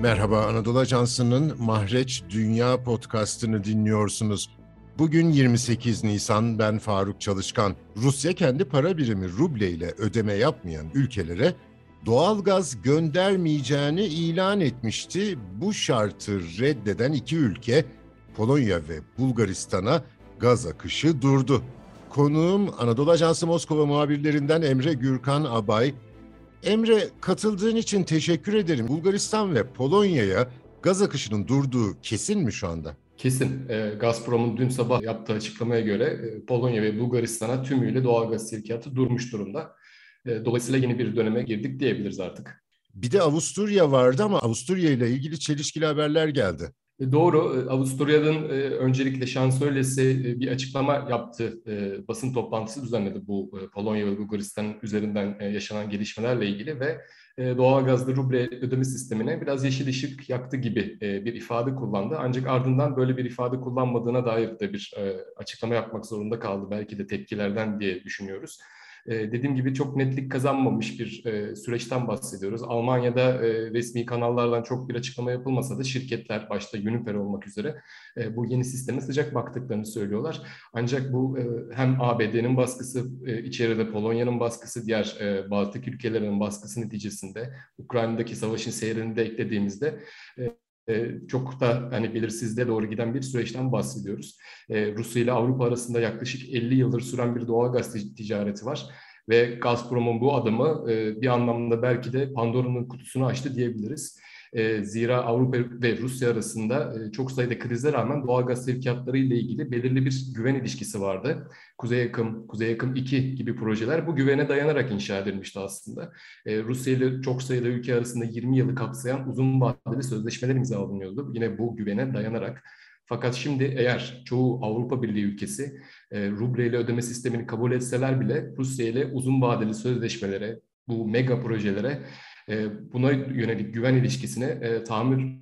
Merhaba Anadolu Ajansı'nın Mahreç Dünya podcastını dinliyorsunuz. Bugün 28 Nisan ben Faruk Çalışkan. Rusya kendi para birimi ruble ile ödeme yapmayan ülkelere doğalgaz göndermeyeceğini ilan etmişti. Bu şartı reddeden iki ülke Polonya ve Bulgaristan'a gaz akışı durdu. Konuğum Anadolu Ajansı Moskova muhabirlerinden Emre Gürkan Abay. Emre katıldığın için teşekkür ederim. Bulgaristan ve Polonya'ya gaz akışının durduğu kesin mi şu anda? Kesin. E, Gazprom'un dün sabah yaptığı açıklamaya göre e, Polonya ve Bulgaristan'a tümüyle doğalgaz sevkiyatı durmuş durumda. E, dolayısıyla yeni bir döneme girdik diyebiliriz artık. Bir de Avusturya vardı ama Avusturya ile ilgili çelişkili haberler geldi. E, doğru. E, Avusturya'nın e, öncelikle şansölyesi bir açıklama yaptı. Basın toplantısı düzenledi bu Polonya ve Bulgaristan üzerinden yaşanan gelişmelerle ilgili ve doğalgazlı ruble ödeme sistemine biraz yeşil ışık yaktı gibi bir ifade kullandı. Ancak ardından böyle bir ifade kullanmadığına dair de bir açıklama yapmak zorunda kaldı. Belki de tepkilerden diye düşünüyoruz. E, dediğim gibi çok netlik kazanmamış bir e, süreçten bahsediyoruz. Almanya'da e, resmi kanallardan çok bir açıklama yapılmasa da şirketler başta Uniper olmak üzere e, bu yeni sisteme sıcak baktıklarını söylüyorlar. Ancak bu hem ABD'nin baskısı, e, içeride Polonya'nın baskısı, diğer e, Baltık ülkelerinin baskısı neticesinde Ukrayna'daki savaşın seyrini de eklediğimizde çok da hani belirsizliğe doğru giden bir süreçten bahsediyoruz. Rusya ile Avrupa arasında yaklaşık 50 yıldır süren bir doğal gaz ticareti var ve Gazprom'un bu adımı bir anlamda belki de Pandora'nın kutusunu açtı diyebiliriz. E, zira Avrupa ve Rusya arasında e, çok sayıda krize rağmen doğal gaz sevkiyatları ile ilgili belirli bir güven ilişkisi vardı. Kuzey Yakım, Kuzey Yakım 2 gibi projeler bu güvene dayanarak inşa edilmişti aslında. E, Rusya ile çok sayıda ülke arasında 20 yılı kapsayan uzun vadeli sözleşmeler imzalanıyordu. Yine bu güvene dayanarak. Fakat şimdi eğer çoğu Avrupa Birliği ülkesi e, ruble ile ödeme sistemini kabul etseler bile Rusya ile uzun vadeli sözleşmelere, bu mega projelere buna yönelik güven ilişkisine tamiri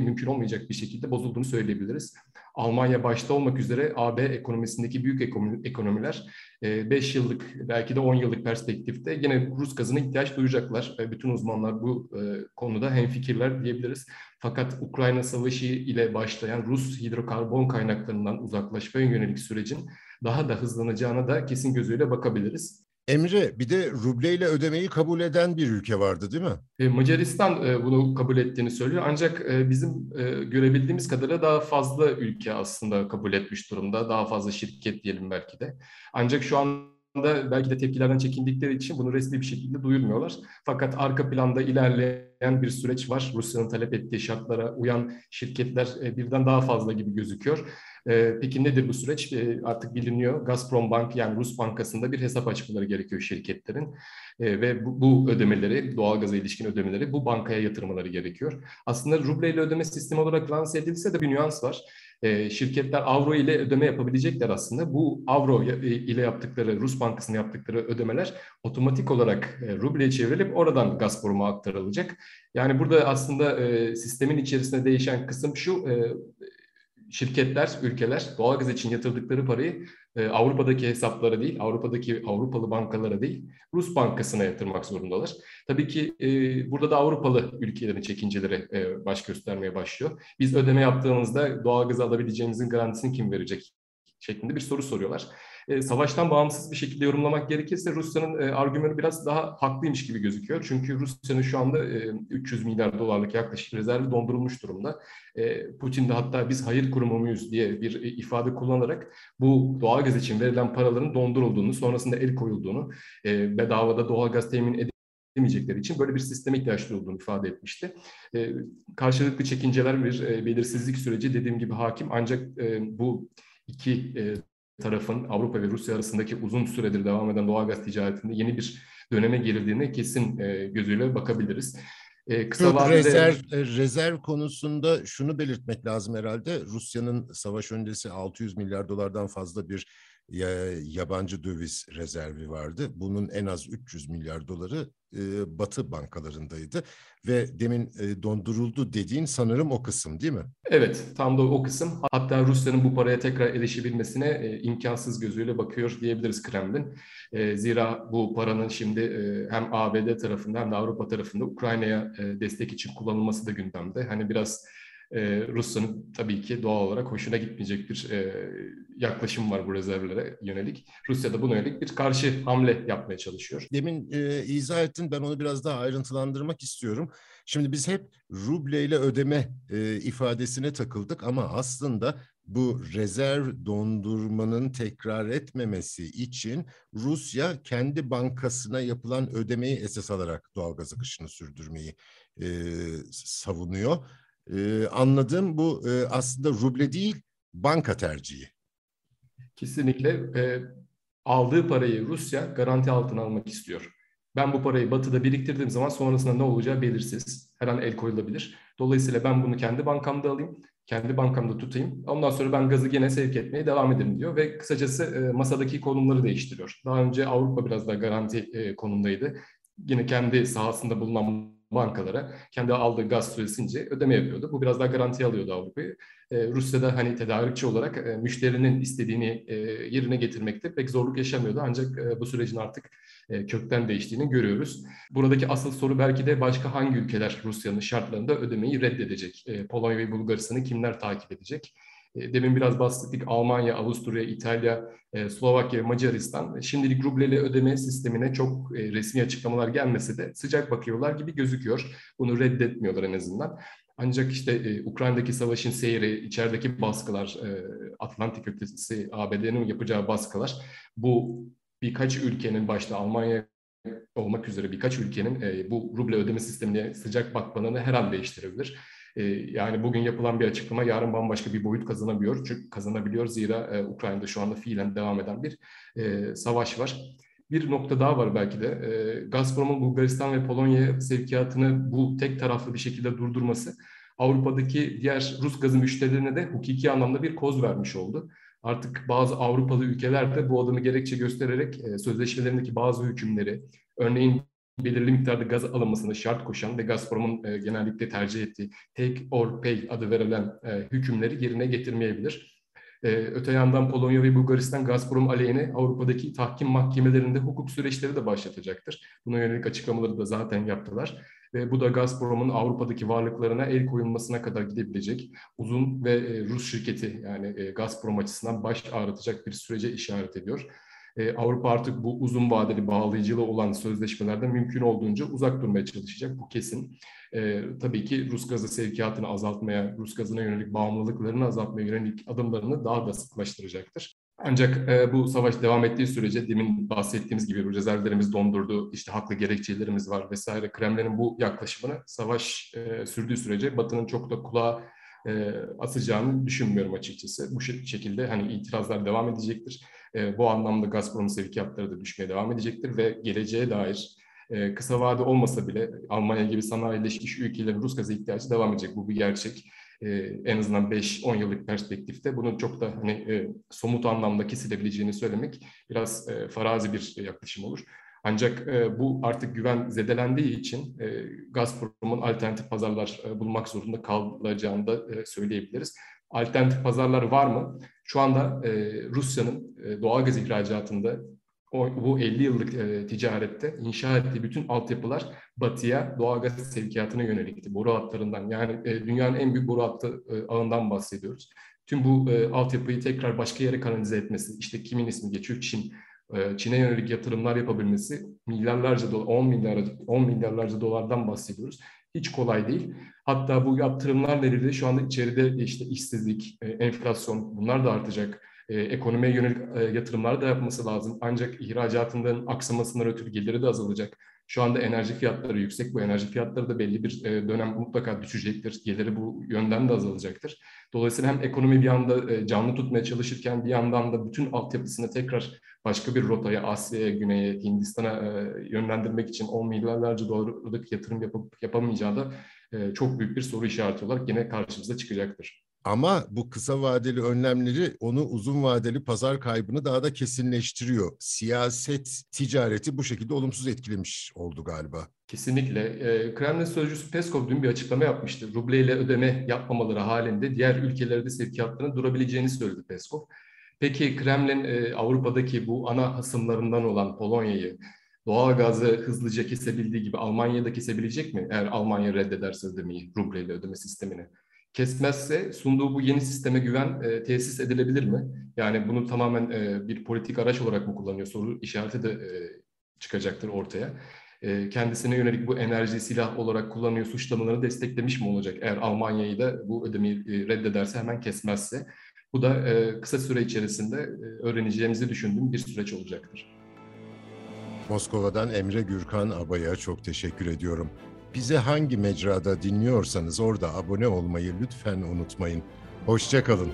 mümkün olmayacak bir şekilde bozulduğunu söyleyebiliriz. Almanya başta olmak üzere AB ekonomisindeki büyük ekonomiler 5 e, yıllık belki de 10 yıllık perspektifte yine Rus gazına ihtiyaç duyacaklar. Bütün uzmanlar bu konuda hemfikirler diyebiliriz. Fakat Ukrayna Savaşı ile başlayan Rus hidrokarbon kaynaklarından uzaklaşmaya yönelik sürecin daha da hızlanacağına da kesin gözüyle bakabiliriz. Emre bir de rubleyle ödemeyi kabul eden bir ülke vardı değil mi? E, Macaristan e, bunu kabul ettiğini söylüyor. Ancak e, bizim görebildiğimiz kadarıyla daha fazla ülke aslında kabul etmiş durumda. Daha fazla şirket diyelim belki de. Ancak şu anda belki de tepkilerden çekindikleri için bunu resmi bir şekilde duyurmuyorlar. Fakat arka planda ilerleyen bir süreç var. Rusya'nın talep ettiği şartlara uyan şirketler birden daha fazla gibi gözüküyor. E, peki nedir bu süreç? E, artık biliniyor. Gazprom Bank yani Rus bankasında bir hesap açmaları gerekiyor şirketlerin. E, ve bu, bu ödemeleri, doğalgaza ilişkin ödemeleri bu bankaya yatırmaları gerekiyor. Aslında ruble ile ödeme sistemi olarak lanse edilse de bir nüans var. E, şirketler avro ile ödeme yapabilecekler aslında. Bu avro ile yaptıkları, Rus bankasına yaptıkları ödemeler otomatik olarak e, rubleye çevrilip oradan Gazprom'a aktarılacak. Yani burada aslında e, sistemin içerisinde değişen kısım şu, e, şirketler, ülkeler doğalgaz için yatırdıkları parayı e, Avrupa'daki hesaplara değil, Avrupa'daki Avrupalı bankalara değil, Rus bankasına yatırmak zorundalar. Tabii ki e, burada da Avrupalı ülkelerin çekinceleri e, baş göstermeye başlıyor. Biz ödeme yaptığımızda doğalgaz alabileceğimizin garantisini kim verecek şeklinde bir soru soruyorlar e, savaştan bağımsız bir şekilde yorumlamak gerekirse Rusya'nın e, argümanı biraz daha haklıymış gibi gözüküyor. Çünkü Rusya'nın şu anda e, 300 milyar dolarlık yaklaşık rezervi dondurulmuş durumda. E, Putin de hatta biz hayır kurumu muyuz diye bir e, ifade kullanarak bu doğalgaz için verilen paraların dondurulduğunu, sonrasında el koyulduğunu, e, bedavada doğalgaz temin edemeyecekleri için böyle bir sisteme ihtiyaçlı olduğunu ifade etmişti. E, karşılıklı çekinceler bir e, belirsizlik süreci dediğim gibi hakim ancak e, bu iki e, tarafın Avrupa ve Rusya arasındaki uzun süredir devam eden doğal gaz ticaretinde yeni bir döneme girdiğine kesin e, gözüyle bakabiliriz. E, kısa vadede... rezerv, e, rezerv konusunda şunu belirtmek lazım herhalde. Rusya'nın savaş öncesi 600 milyar dolardan fazla bir yabancı döviz rezervi vardı. Bunun en az 300 milyar doları e, Batı bankalarındaydı ve demin e, donduruldu dediğin sanırım o kısım değil mi? Evet, tam da o kısım. Hatta Rusya'nın bu paraya tekrar erişebilmesine e, imkansız gözüyle bakıyor diyebiliriz Kremlin. Zira bu paranın şimdi hem ABD tarafında hem de Avrupa tarafında Ukrayna'ya destek için kullanılması da gündemde. Hani biraz e, Rusya'nın tabii ki doğal olarak hoşuna gitmeyecek bir e, yaklaşım var bu rezervlere yönelik. Rusya da buna yönelik bir karşı hamle yapmaya çalışıyor. Demin e, izah ettin ben onu biraz daha ayrıntılandırmak istiyorum. Şimdi biz hep ruble ile ödeme e, ifadesine takıldık ama aslında bu rezerv dondurmanın tekrar etmemesi için Rusya kendi bankasına yapılan ödemeyi esas alarak doğalgaz akışını sürdürmeyi e, savunuyor. E, anladığım bu e, aslında ruble değil banka tercihi. Kesinlikle e, aldığı parayı Rusya garanti altına almak istiyor. Ben bu parayı batıda biriktirdiğim zaman sonrasında ne olacağı belirsiz. Her an el koyulabilir. Dolayısıyla ben bunu kendi bankamda alayım, kendi bankamda tutayım. Ondan sonra ben gazı gene sevk etmeye devam ederim diyor ve kısacası e, masadaki konumları değiştiriyor. Daha önce Avrupa biraz daha garanti e, konumdaydı. Yine kendi sahasında bulunan bankalara kendi aldığı gaz süresince ödeme yapıyordu. Bu biraz daha garanti alıyordu Avrupa'yı. E, Rusya'da hani tedarikçi olarak e, müşterinin istediğini e, yerine getirmekte pek zorluk yaşamıyordu. Ancak e, bu sürecin artık e, kökten değiştiğini görüyoruz. Buradaki asıl soru belki de başka hangi ülkeler Rusya'nın şartlarında ödemeyi reddedecek? E, Polonya ve Bulgaristan'ı kimler takip edecek? E, demin biraz bahsettik Almanya, Avusturya, İtalya, e, Slovakya Macaristan. Şimdilik rubleli ödeme sistemine çok e, resmi açıklamalar gelmesi de sıcak bakıyorlar gibi gözüküyor. Bunu reddetmiyorlar en azından. Ancak işte Ukrayna'daki savaşın seyri, içerideki baskılar, Atlantik ötesi ABD'nin yapacağı baskılar bu birkaç ülkenin başta Almanya olmak üzere birkaç ülkenin bu ruble ödeme sistemine sıcak bakmalarını her an değiştirebilir. Ee, yani bugün yapılan bir açıklama yarın bambaşka bir boyut kazanabiliyor. Çünkü kazanabiliyor zira e, Ukrayna'da şu anda fiilen devam eden bir e, savaş var. Bir nokta daha var belki de. E, Gazprom'un Bulgaristan ve Polonya sevkiyatını bu tek taraflı bir şekilde durdurması Avrupa'daki diğer Rus gazı müşterilerine de hukuki anlamda bir koz vermiş oldu. Artık bazı Avrupalı ülkeler de bu adımı gerekçe göstererek sözleşmelerindeki bazı hükümleri, örneğin belirli miktarda gaz alınmasını şart koşan ve Gazprom'un e, genellikle tercih ettiği take or pay adı verilen e, hükümleri yerine getirmeyebilir. E, öte yandan Polonya ve Bulgaristan Gazprom aleyhine Avrupa'daki tahkim mahkemelerinde hukuk süreçleri de başlatacaktır. Buna yönelik açıklamaları da zaten yaptılar. Ve bu da Gazprom'un Avrupa'daki varlıklarına el koyulmasına kadar gidebilecek uzun ve e, Rus şirketi yani e, Gazprom açısından baş ağrıtacak bir sürece işaret ediyor e, Avrupa artık bu uzun vadeli bağlayıcılığı olan sözleşmelerden mümkün olduğunca uzak durmaya çalışacak. Bu kesin. E, tabii ki Rus gazı sevkiyatını azaltmaya, Rus gazına yönelik bağımlılıklarını azaltmaya yönelik adımlarını daha da sıklaştıracaktır. Ancak e, bu savaş devam ettiği sürece demin bahsettiğimiz gibi bu rezervlerimiz dondurdu, işte haklı gerekçelerimiz var vesaire. Kremlin'in bu yaklaşımını savaş e, sürdüğü sürece Batı'nın çok da kulağa e, asacağını düşünmüyorum açıkçası. Bu şekilde hani itirazlar devam edecektir. E, bu anlamda Gazprom sevkiyatları da düşmeye devam edecektir ve geleceğe dair e, kısa vade olmasa bile Almanya gibi sanayileşmiş ülkelerin Rus gazı ihtiyacı devam edecek. Bu bir gerçek. E, en azından 5-10 yıllık perspektifte bunun çok da hani e, somut anlamda kesilebileceğini söylemek biraz e, farazi bir yaklaşım olur. Ancak e, bu artık güven zedelendiği için e, Gazprom'un alternatif pazarlar e, bulmak zorunda kalacağını da e, söyleyebiliriz. Alternatif pazarlar var mı? Şu anda e, Rusya'nın e, doğal gaz ihracatında o, bu 50 yıllık e, ticarette inşa ettiği bütün altyapılar batıya doğal gaz sevkiyatına yönelikti. Boru hatlarından yani e, dünyanın en büyük boru hattı e, ağından bahsediyoruz. Tüm bu e, altyapıyı tekrar başka yere kanalize etmesi, işte kimin ismi geçiyor Çin, e, Çin'e yönelik yatırımlar yapabilmesi milyarlarca dolar, 10 milyar 10 milyarlarca dolardan bahsediyoruz. Hiç kolay değil. Hatta bu yaptırımlar nedeniyle şu anda içeride işte işsizlik, e, enflasyon bunlar da artacak. E, ekonomiye yönelik e, yatırımlar da yapması lazım. Ancak ihracatından aksamasından ötürü geliri de azalacak. Şu anda enerji fiyatları yüksek. Bu enerji fiyatları da belli bir e, dönem mutlaka düşecektir. Geliri bu yönden de azalacaktır. Dolayısıyla hem ekonomi bir anda canlı tutmaya çalışırken bir yandan da bütün altyapısını tekrar başka bir rotaya, Asya'ya, Güney'e, Hindistan'a e, yönlendirmek için 10 milyarlarca dolarlık yatırım yapıp yapamayacağı da çok büyük bir soru işareti olarak yine karşımıza çıkacaktır. Ama bu kısa vadeli önlemleri onu uzun vadeli pazar kaybını daha da kesinleştiriyor. Siyaset, ticareti bu şekilde olumsuz etkilemiş oldu galiba. Kesinlikle. E, Kremlin sözcüsü Peskov dün bir açıklama yapmıştı. Rubleyle ödeme yapmamaları halinde diğer ülkelerde sevkiyatlarının durabileceğini söyledi Peskov. Peki Kremlin e, Avrupa'daki bu ana hasımlarından olan Polonya'yı doğal gazı hızlıca kesebildiği gibi Almanya'da kesebilecek mi? Eğer Almanya reddederse ödemeyi, rubleyle ödeme sistemini. Kesmezse sunduğu bu yeni sisteme güven e, tesis edilebilir mi? Yani bunu tamamen e, bir politik araç olarak mı kullanıyor? Soru işareti de e, çıkacaktır ortaya. E, kendisine yönelik bu enerji silah olarak kullanıyor suçlamalarını desteklemiş mi olacak? Eğer Almanya'yı da bu ödemeyi e, reddederse hemen kesmezse. Bu da e, kısa süre içerisinde e, öğreneceğimizi düşündüğüm bir süreç olacaktır. Moskova'dan Emre Gürkan Abay'a çok teşekkür ediyorum. Bize hangi mecrada dinliyorsanız orada abone olmayı lütfen unutmayın. Hoşçakalın.